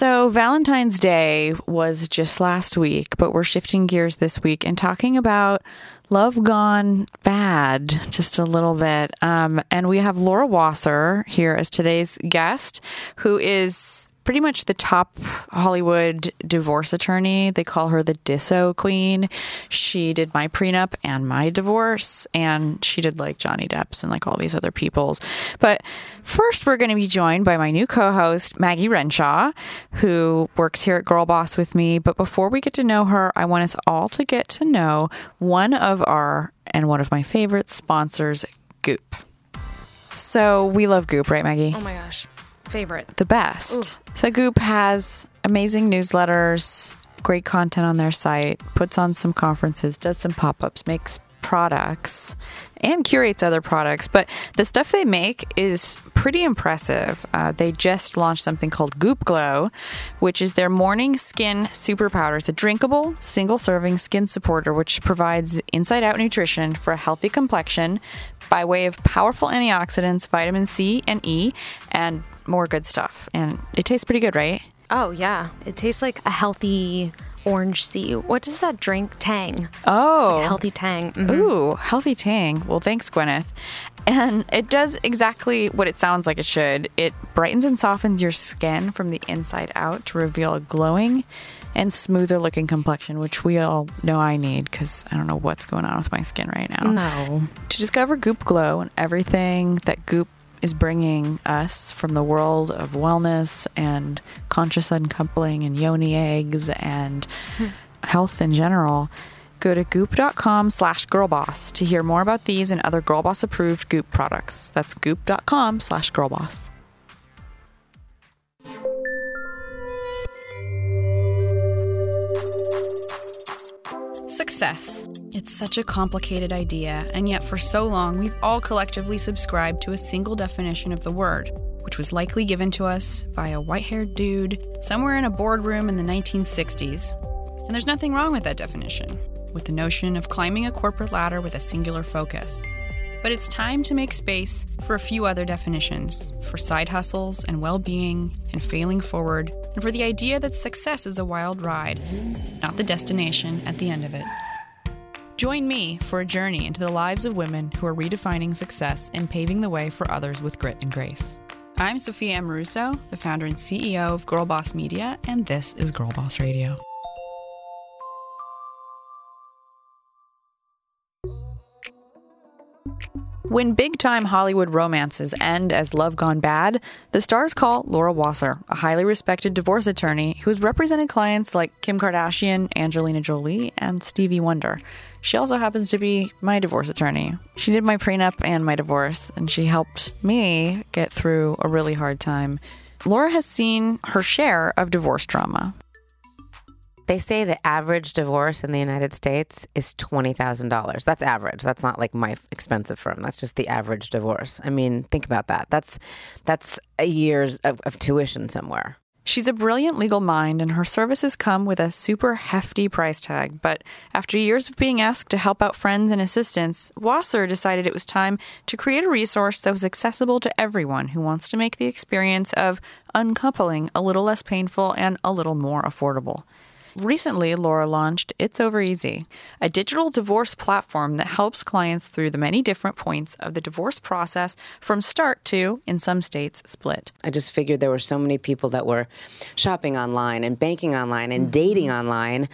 So, Valentine's Day was just last week, but we're shifting gears this week and talking about love gone bad just a little bit. Um, and we have Laura Wasser here as today's guest, who is pretty much the top Hollywood divorce attorney. They call her the Disso Queen. She did my prenup and my divorce, and she did like Johnny Depp's and like all these other people's. But first, we're going to be joined by my new co host, Maggie Renshaw, who works here at Girl Boss with me. But before we get to know her, I want us all to get to know one of our and one of my favorite sponsors, Goop. So we love Goop, right, Maggie? Oh my gosh. Favorite. the best. So Goop has amazing newsletters, great content on their site, puts on some conferences, does some pop-ups, makes products and curates other products. But the stuff they make is pretty impressive. Uh, they just launched something called Goop Glow, which is their morning skin super powder. It's a drinkable, single serving skin supporter, which provides inside out nutrition for a healthy complexion by way of powerful antioxidants, vitamin C and E, and more good stuff. And it tastes pretty good, right? Oh yeah. It tastes like a healthy orange sea. What does that drink? Tang. Oh, It's like a healthy tang. Mhm. Ooh, healthy tang. Well, thanks, Gwyneth. And it does exactly what it sounds like it should. It brightens and softens your skin from the inside out to reveal a glowing and smoother looking complexion, which we all know I need because I don't know what's going on with my skin right now. No. To discover Goop Glow and everything that Goop is bringing us from the world of wellness and conscious uncoupling and yoni eggs and hmm. health in general, go to goop.com slash girlboss to hear more about these and other Girlboss approved Goop products. That's goop.com slash girlboss. Success. It's such a complicated idea, and yet for so long we've all collectively subscribed to a single definition of the word, which was likely given to us by a white haired dude somewhere in a boardroom in the 1960s. And there's nothing wrong with that definition, with the notion of climbing a corporate ladder with a singular focus. But it's time to make space for a few other definitions for side hustles and well being and failing forward, and for the idea that success is a wild ride, not the destination at the end of it. Join me for a journey into the lives of women who are redefining success and paving the way for others with grit and grace. I'm Sophia Amoruso, the founder and CEO of Girl Boss Media, and this is Girl Boss Radio. When big time Hollywood romances end as love gone bad, the stars call Laura Wasser, a highly respected divorce attorney who has represented clients like Kim Kardashian, Angelina Jolie, and Stevie Wonder. She also happens to be my divorce attorney. She did my prenup and my divorce, and she helped me get through a really hard time. Laura has seen her share of divorce drama. They say the average divorce in the United States is $20,000. That's average. That's not like my expensive firm. That's just the average divorce. I mean, think about that. That's that's a year's of, of tuition somewhere. She's a brilliant legal mind, and her services come with a super hefty price tag. But after years of being asked to help out friends and assistants, Wasser decided it was time to create a resource that was accessible to everyone who wants to make the experience of uncoupling a little less painful and a little more affordable. Recently, Laura launched It's Over Easy, a digital divorce platform that helps clients through the many different points of the divorce process from start to, in some states, split. I just figured there were so many people that were shopping online and banking online and dating mm-hmm. online.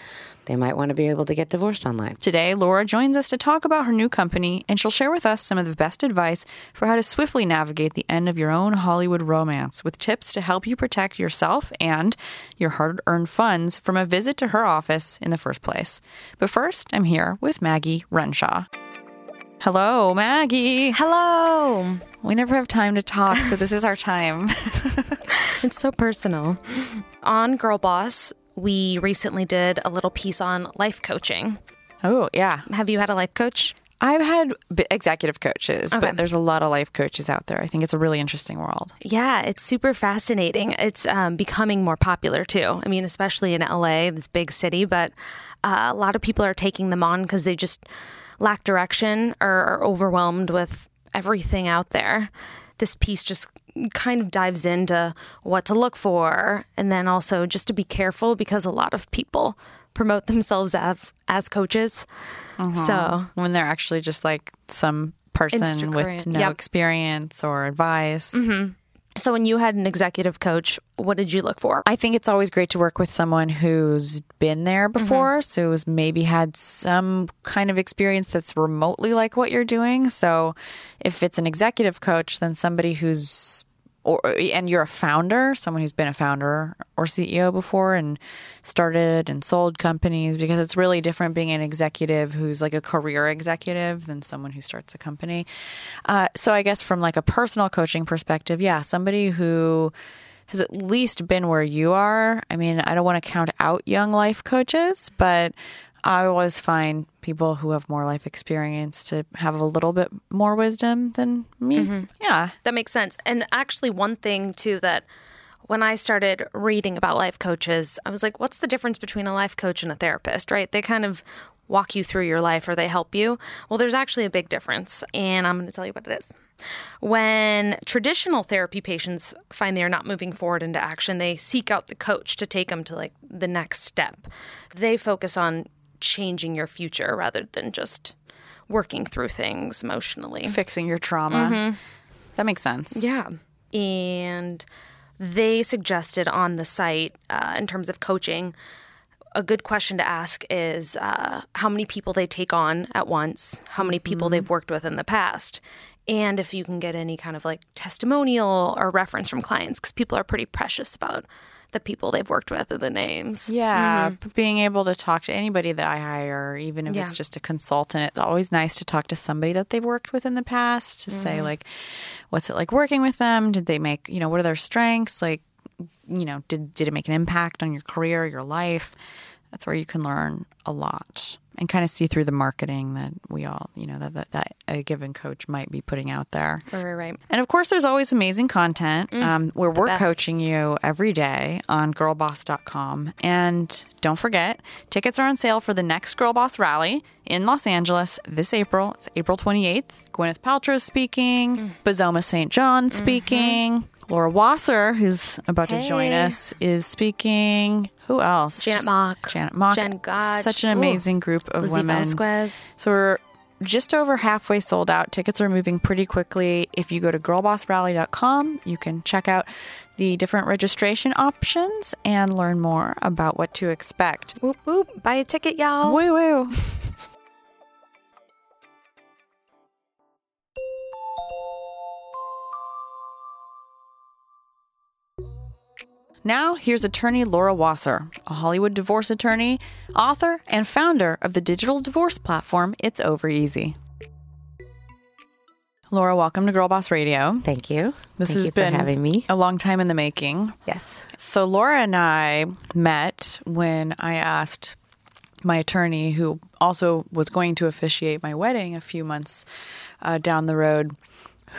They might want to be able to get divorced online. Today, Laura joins us to talk about her new company, and she'll share with us some of the best advice for how to swiftly navigate the end of your own Hollywood romance with tips to help you protect yourself and your hard earned funds from a visit to her office in the first place. But first, I'm here with Maggie Renshaw. Hello, Maggie. Hello. We never have time to talk, so this is our time. It's so personal. On Girl Boss, we recently did a little piece on life coaching. oh, yeah. Have you had a life coach? I've had b- executive coaches, Okay. but there's a lot of life coaches out there. I think it's a really interesting world. Yeah, it's super fascinating. It's um, becoming more popular too. I mean, especially in LA, this big city, but uh, a lot of people are taking them on because they just lack direction or are overwhelmed with everything out there. This piece just kind of dives into what to look for and then also just to be careful because a lot of people promote themselves as, as coaches. Uh-huh. So, when they're actually just like some person with no Yep. experience or advice. Mm-hmm. So when you had an executive coach, what did you look for? I think it's always great to work with someone who's been there mm-hmm. before, so who's maybe had some kind of experience that's remotely like what you're doing. So if it's an executive coach, then somebody who's or and you're a founder, someone who's been a founder or CEO before and started and sold companies because it's really different being an executive who's like a career executive than someone who starts a company. Uh, so I guess from like a personal coaching perspective, yeah, somebody who has at least been where you are. I mean, I don't want to count out young life coaches, but I always find people who have more life experience to have a little bit more wisdom than me. Mm-hmm. Yeah. That makes sense. And actually, one thing too that when I started reading about life coaches, I was like, what's the difference between a life coach and a therapist, right? They kind of walk you through your life or they help you. Well, there's actually a big difference. And I'm going to tell you what it is. When traditional therapy patients find they're not moving forward into action, they seek out the coach to take them to like the next step. They focus on changing your future rather than just working through things emotionally. Fixing your trauma. That makes sense. Yeah. And they suggested on the site, uh, in terms of coaching, a good question to ask is uh, how many people they take on at once, how many people they've worked with in the past, and if you can get any kind of like testimonial or reference from clients, because people are pretty precious about the people they've worked with or the names. Yeah, b- being able to talk to anybody that I hire, even if Yeah. it's just a consultant, it's always nice to talk to somebody that they've worked with in the past to say mm-hmm. like, what's it like working with them? Did they make you know what are their strengths? Like, you know, did did it make an impact on your career, your life? That's where you can learn a lot and kind of see through the marketing that we all, you know, that that, that a given coach might be putting out there. Right, right, right. And of course, there's always amazing content mm, um, where we're best. coaching you every day on girlboss.com. And don't forget, tickets are on sale for the next Girl Boss Rally in Los Angeles this April. It's April 28th. Gwyneth Paltrow speaking, mm. Bozoma St. John mm-hmm. speaking. Laura Wasser, who's about to join us, is speaking. Who else? Janet Just- Mock. Janet Mock. Jen Gotch. Such an Ooh. amazing group of Lizzie women. Vasquez. So we're just over halfway sold out. Tickets are moving pretty quickly. If you go to girlbossrally.com, you can check out the different registration options and learn more about what to expect. Whoop, whoop. Buy a ticket, y'all. Woo woo. Now, here's attorney Laura Wasser, a Hollywood divorce attorney, author, and founder of the digital divorce platform It's Over Easy. Laura, welcome to Girl Boss Radio. Thank you. This Thank has you been having me. a long time in the making. Yes. So Laura and I met when I asked my attorney, who also was going to officiate my wedding a few months uh, down the road,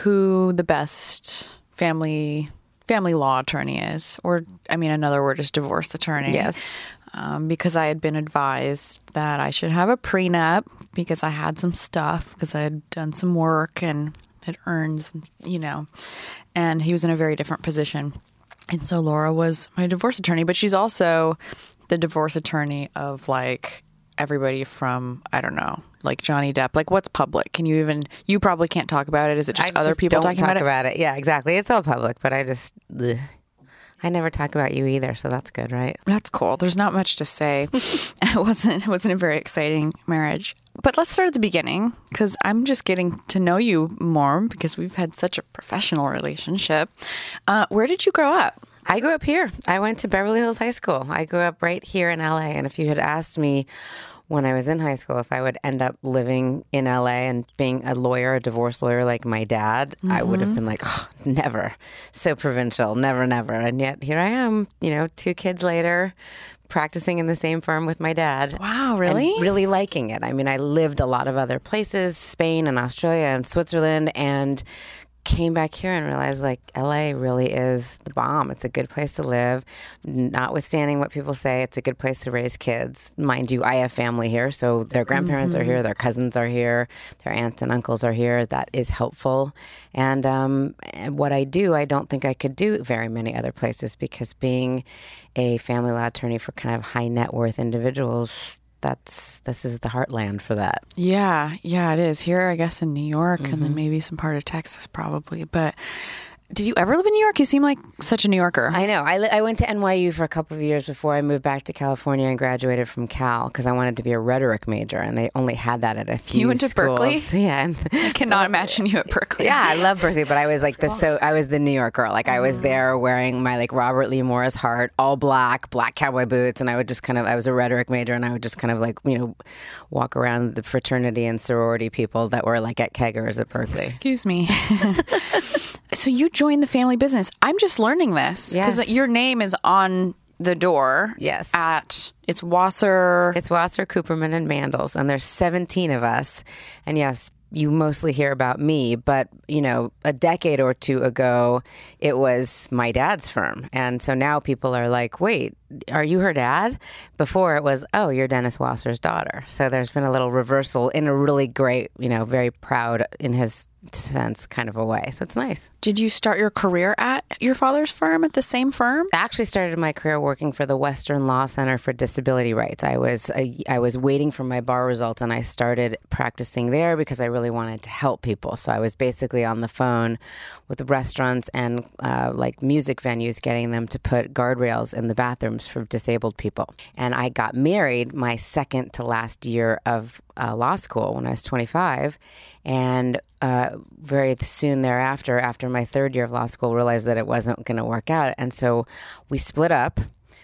who the best family family law attorney is, or I mean, another word is divorce attorney. Yes. Um, because I had been advised that I should have a prenup because I had some stuff because I had done some work and had earned, some, you know, and he was in a very different position. And so Laura was my divorce attorney, but she's also the divorce attorney of like everybody from I don't know, like Johnny Depp. Like what's public? Can you even? You probably can't talk about it. Is it just I other just people don't talking talk about it? about it? Yeah, exactly. It's all public, but I just ugh. I never talk about you either, so that's good, right? That's cool. There's not much to say. it wasn't it wasn't a very exciting marriage. But let's start at the beginning because I'm just getting to know you more because we've had such a professional relationship. Uh, where did you grow up? I grew up here. I went to Beverly Hills High School. I grew up right here in LA. And if you had asked me when I was in high school if I would end up living in LA and being a lawyer, a divorce lawyer like my dad, I would have mm-hmm. been like, oh, never. So provincial, never, never. And yet here I am, you know, two kids later, practicing in the same firm with my dad. Wow, really? really liking it. I mean, I lived a lot of other places, Spain and Australia and Switzerland, and came back here and realized like LA really is the bomb. It's a good place to live, notwithstanding what people say. It's a good place to raise kids. Mind you, I have family here, so their grandparents mm-hmm. are here, their cousins are here, their aunts and uncles are here. That is helpful. And, um, what I do, I don't think I could do very many other places because being a family law attorney for kind of high net worth individuals that's this is the heartland for that. Yeah, yeah, it is. Here, I guess in New York mm-hmm. and then mm-hmm. maybe some part of Texas probably. But did you ever live in New York? You seem like such a New Yorker. I know. I, li- I went to NYU for a couple of years before I moved back to California and graduated from Cal because I wanted to be a rhetoric major, and they only had that at a few. You went schools. to Berkeley? Yeah. I cannot imagine you at Berkeley. Yeah, I love Berkeley, but I was like the so I was the New York girl. Like I was mm. there wearing my like Robert Lee Morris heart, all black, black cowboy boots, and I would just kind of I was a rhetoric major, and I would just kind of like you know walk around the fraternity and sorority people that were like at keggers at Berkeley. Excuse me. so you joined the family business. I'm just learning this because yes. your name is on the door. Yes. At it's Wasser. It's Wasser, Cooperman, and Mandles, and there's 17 of us. And yes, you mostly hear about me, but you know, a decade or two ago, it was my dad's firm, and so now people are like, "Wait, are you her dad?" Before it was, "Oh, you're Dennis Wasser's daughter." So there's been a little reversal in a really great, you know, very proud in his sense kind of a way. So it's nice. Did you start your career at your father's firm at the same firm? I actually started my career working for the Western Law Center for Disability Rights. I was a, I was waiting for my bar results and I started practicing there because I really wanted to help people. So I was basically on the phone with the restaurants and uh, like music venues getting them to put guardrails in the bathrooms for disabled people. And I got married my second to last year of uh, law school when I was 25, and uh, very soon thereafter, after my third year of law school, realized that it wasn't going to work out, and so we split up.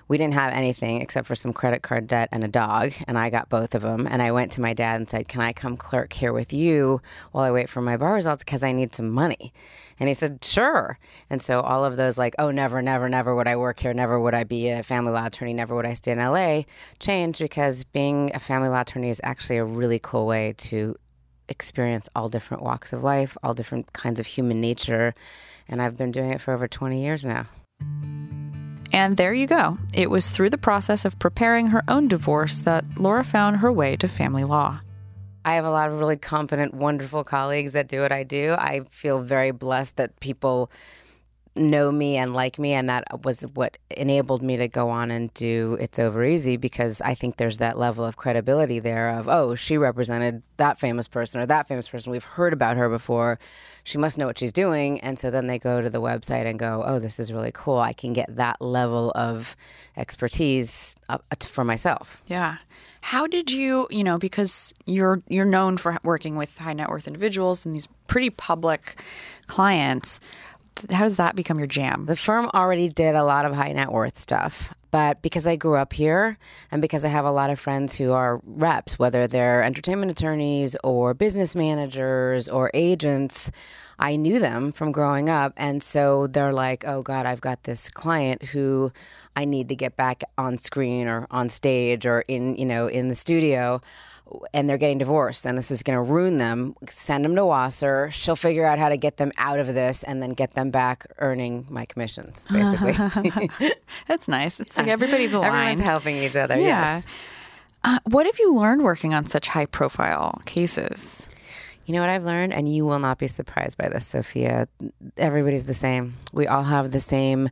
We didn't have anything except for some credit card debt and a dog, and I got both of them. And I went to my dad and said, "Can I come clerk here with you while I wait for my bar results? Because I need some money." And he said, sure. And so all of those, like, oh, never, never, never would I work here, never would I be a family law attorney, never would I stay in LA, changed because being a family law attorney is actually a really cool way to experience all different walks of life, all different kinds of human nature. And I've been doing it for over 20 years now. And there you go. It was through the process of preparing her own divorce that Laura found her way to family law. I have a lot of really competent, wonderful colleagues that do what I do. I feel very blessed that people know me and like me and that was what enabled me to go on and do it's over easy because i think there's that level of credibility there of oh she represented that famous person or that famous person. We've heard about her before. She must know what she's doing. And so then they go to the website and go oh this is really cool. I can get that level of expertise uh, for myself. Yeah. How did you, you know, because you're you're known for working with high net worth individuals and these pretty public clients, how does that become your jam? The firm already did a lot of high net worth stuff. But because I grew up here and because I have a lot of friends who are reps, whether they're entertainment attorneys or business managers or agents, I knew them from growing up. And so they're like, oh God, I've got this client who I need to get back on screen or on stage or in, you know, in the studio and they're getting divorced and this is going to ruin them, send them to Wasser. She'll figure out how to get them out of this and then get them back earning my commissions, basically. That's nice. It's like everybody's aligned. Everyone's helping each other, yeah. yes. Uh, what have you learned working on such high profile cases? You know what I've learned, and you will not be surprised by this, Sophia. Everybody's the same. We all have the same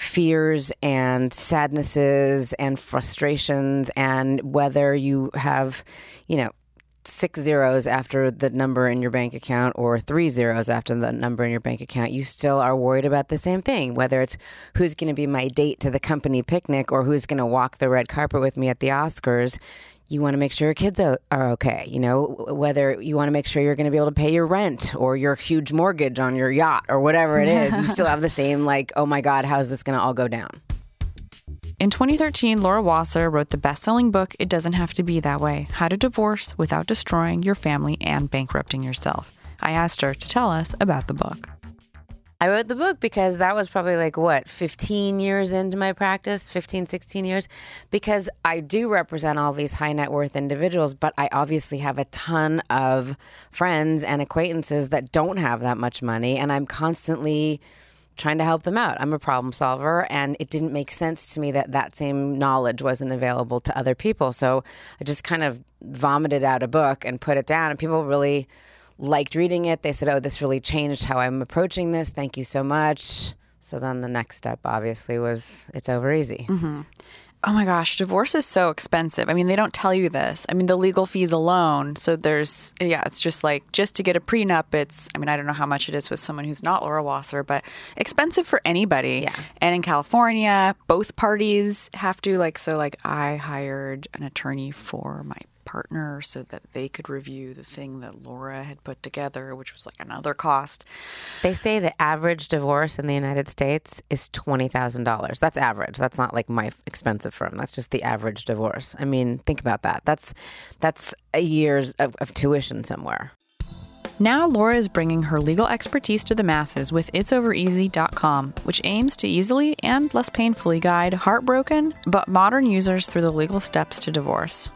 fears and sadnesses and frustrations, and whether you have, you know, six zeros after the number in your bank account or three zeros after the number in your bank account, you still are worried about the same thing. Whether it's who's going to be my date to the company picnic or who's going to walk the red carpet with me at the Oscars, you want to make sure your kids are, okay. You know, whether you want to make sure you're going to be able to pay your rent or your huge mortgage on your yacht or whatever it is, you still have the same, like, oh my God, how's this going to all go down? In 2013, Laura Wasser wrote the best selling book, It Doesn't Have to Be That Way How to Divorce Without Destroying Your Family and Bankrupting Yourself. I asked her to tell us about the book. I wrote the book because that was probably like what 15 years into my practice, 15 16 years because I do represent all these high net worth individuals, but I obviously have a ton of friends and acquaintances that don't have that much money and I'm constantly trying to help them out. I'm a problem solver, and it didn't make sense to me that that same knowledge wasn't available to other people. So I just kind of vomited out a book and put it down, and people really liked reading it. They said, Oh, this really changed how I'm approaching this. Thank you so much. So then the next step, obviously, was it's over easy. Mm-hmm. Oh my gosh, divorce is so expensive. I mean, they don't tell you this. I mean, the legal fees alone. So there's, yeah, it's just like just to get a prenup. It's, I mean, I don't know how much it is with someone who's not Laura Wasser, but expensive for anybody. Yeah. And in California, both parties have to like. So like, I hired an attorney for my partner so that they could review the thing that Laura had put together, which was like another cost. They say the average divorce in the United States is $20,000. That's average. That's not like my expensive firm. That's just the average divorce. I mean, think about that. That's that's a year's of, of tuition somewhere. Now, Laura is bringing her legal expertise to the masses with it'sovereasy.com, which aims to easily and less painfully guide heartbroken but modern users through the legal steps to divorce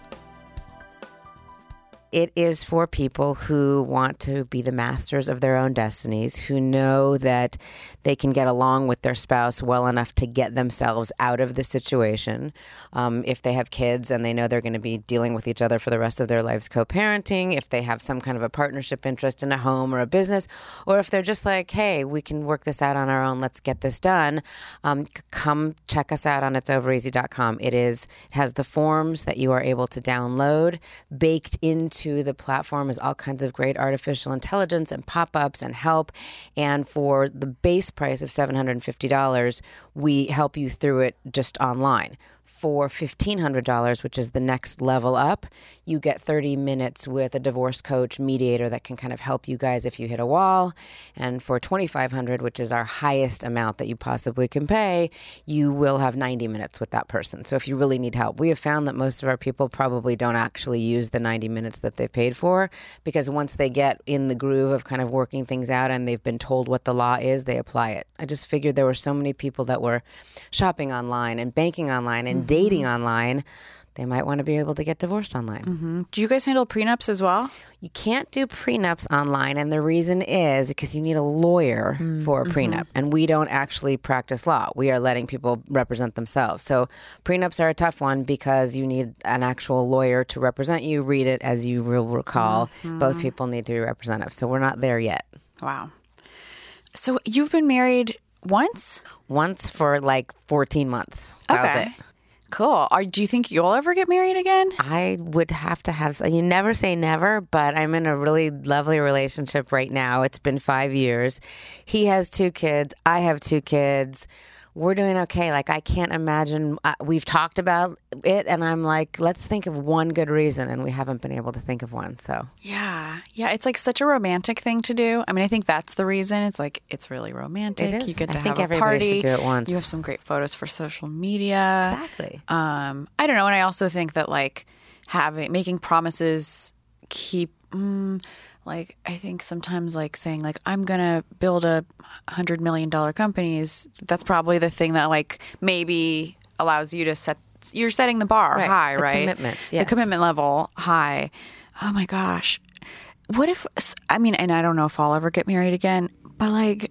it is for people who want to be the masters of their own destinies, who know that they can get along with their spouse well enough to get themselves out of the situation. Um, if they have kids and they know they're going to be dealing with each other for the rest of their lives co parenting, if they have some kind of a partnership interest in a home or a business, or if they're just like, hey, we can work this out on our own, let's get this done, um, come check us out on it'sovereasy.com. It is, it has the forms that you are able to download baked into to the platform is all kinds of great artificial intelligence and pop ups and help. And for the base price of $750, we help you through it just online for $1,500, which is the next level up, you get 30 minutes with a divorce coach mediator that can kind of help you guys if you hit a wall. And for 2500 which is our highest amount that you possibly can pay, you will have 90 minutes with that person. So if you really need help, we have found that most of our people probably don't actually use the 90 minutes that they paid for because once they get in the groove of kind of working things out and they've been told what the law is, they apply it. I just figured there were so many people that were shopping online and banking online and mm-hmm dating online, they might want to be able to get divorced online. Mm-hmm. Do you guys handle prenups as well? You can't do prenups online, and the reason is because you need a lawyer mm-hmm. for a prenup, mm-hmm. and we don't actually practice law. We are letting people represent themselves. So prenups are a tough one because you need an actual lawyer to represent you. Read it as you will recall. Mm-hmm. Both people need to be representative. So we're not there yet. Wow. So you've been married once? Once for like 14 months. Okay. Cool. Are, do you think you'll ever get married again? I would have to have. You never say never, but I'm in a really lovely relationship right now. It's been five years. He has two kids. I have two kids we're doing okay. Like I can't imagine. Uh, we've talked about it, and I'm like, let's think of one good reason, and we haven't been able to think of one. So yeah, yeah, it's like such a romantic thing to do. I mean, I think that's the reason. It's like it's really romantic. It is. You get to I have think a party. Should do it once. You have some great photos for social media. Exactly. Um, I don't know, and I also think that like having making promises keep. Mm, like I think sometimes like saying like I'm gonna build a hundred million dollar companies. That's probably the thing that like maybe allows you to set. You're setting the bar high, right. high, the right? Commitment, yes. The commitment level high. Oh my gosh, what if? I mean, and I don't know if I'll ever get married again, but like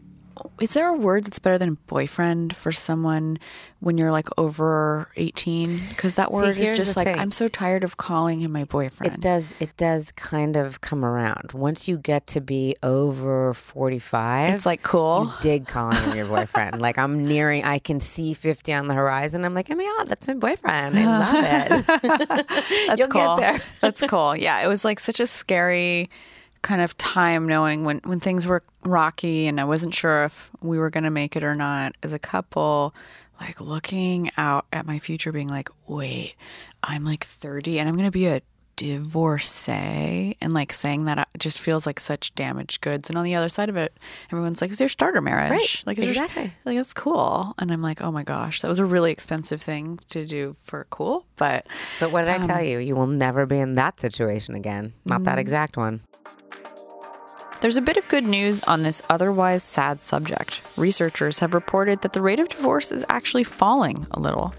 is there a word that's better than boyfriend for someone when you're like over 18 because that word See, is just like thing. i'm so tired of calling him my boyfriend. It does it does kind of come around. Once you get to be over 45 it's like cool. you dig calling him your boyfriend. Like i'm nearing i can see 50 on the horizon. I'm like oh my god that's my boyfriend. I love it. That's cool. that's cool. Yeah it was like such a scary kind of time knowing when, when things were rocky and I wasn't sure if we were going to make it or not as a couple, like looking out at my future, being like, wait, I'm like 30 and I'm going to be a divorcee. And like saying that just feels like such damaged goods. And on the other side of it, everyone's like, is your starter marriage? Right. Like, exactly. Your, like, that's cool. And I'm like, oh my gosh, that was a really expensive thing to do for cool. But, but what did I tell um, you? You will never be in that situation again. Not mm-hmm. that exact one. There's a bit of good news on this otherwise sad subject. Researchers have reported that the rate of divorce is actually falling a little.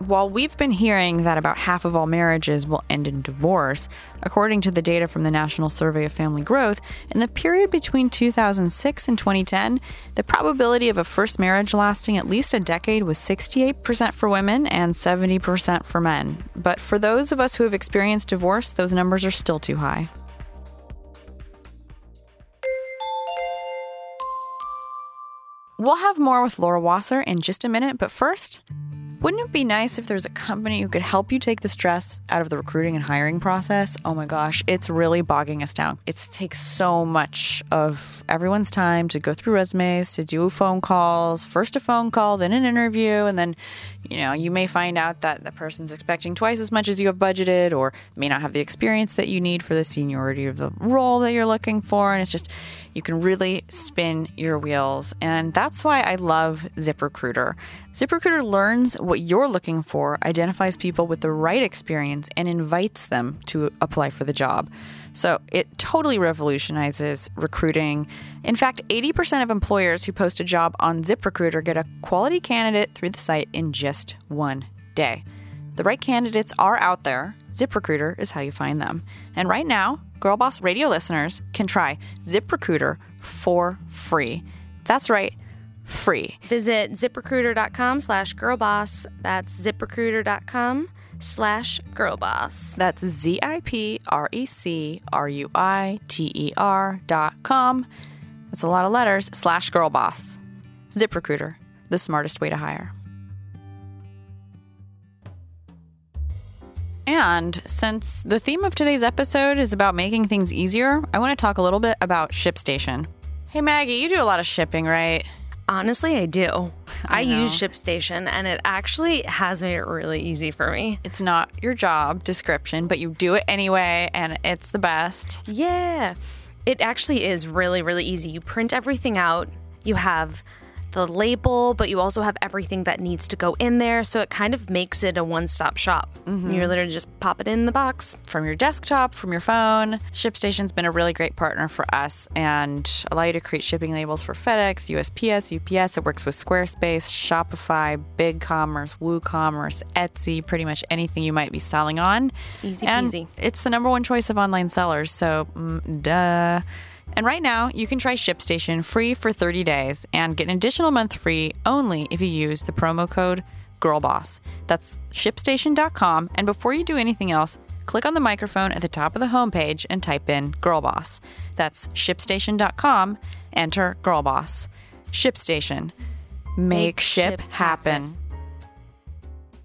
While we've been hearing that about half of all marriages will end in divorce, according to the data from the National Survey of Family Growth, in the period between 2006 and 2010, the probability of a first marriage lasting at least a decade was 68% for women and 70% for men. But for those of us who have experienced divorce, those numbers are still too high. We'll have more with Laura Wasser in just a minute, but first, wouldn't it be nice if there was a company who could help you take the stress out of the recruiting and hiring process? Oh my gosh, it's really bogging us down. It takes so much of everyone's time to go through resumes, to do phone calls, first a phone call, then an interview, and then, you know, you may find out that the person's expecting twice as much as you have budgeted or may not have the experience that you need for the seniority of the role that you're looking for. And it's just, you can really spin your wheels. And that's why I love ZipRecruiter. ZipRecruiter learns what you're looking for, identifies people with the right experience, and invites them to apply for the job. So it totally revolutionizes recruiting. In fact, 80% of employers who post a job on ZipRecruiter get a quality candidate through the site in just one day. The right candidates are out there. ZipRecruiter is how you find them. And right now, Girl Boss Radio listeners can try ZipRecruiter for free. That's right, free. Visit ziprecruiter.com slash girlboss. That's ziprecruiter.com slash girlboss. That's Z I P R E C R U I T E R dot com. That's a lot of letters, slash girlboss. ZipRecruiter, the smartest way to hire. And since the theme of today's episode is about making things easier, I want to talk a little bit about ShipStation. Hey, Maggie, you do a lot of shipping, right? Honestly, I do. I, I use ShipStation and it actually has made it really easy for me. It's not your job description, but you do it anyway, and it's the best. Yeah. It actually is really, really easy. You print everything out, you have the label, but you also have everything that needs to go in there. So it kind of makes it a one stop shop. You're literally just pop it in the box. From your desktop, from your phone, ShipStation's been a really great partner for us and allow you to create shipping labels for FedEx, USPS, UPS. It works with Squarespace, Shopify, BigCommerce, WooCommerce, Etsy, pretty much anything you might be selling on. Easy and peasy. It's the number one choice of online sellers, so mm, duh. And right now, you can try ShipStation free for 30 days and get an additional month free only if you use the promo code GIRLBOSS. That's shipstation.com. And before you do anything else, click on the microphone at the top of the homepage and type in GIRLBOSS. That's shipstation.com. Enter GIRLBOSS. ShipStation. Make, Make ship, ship happen.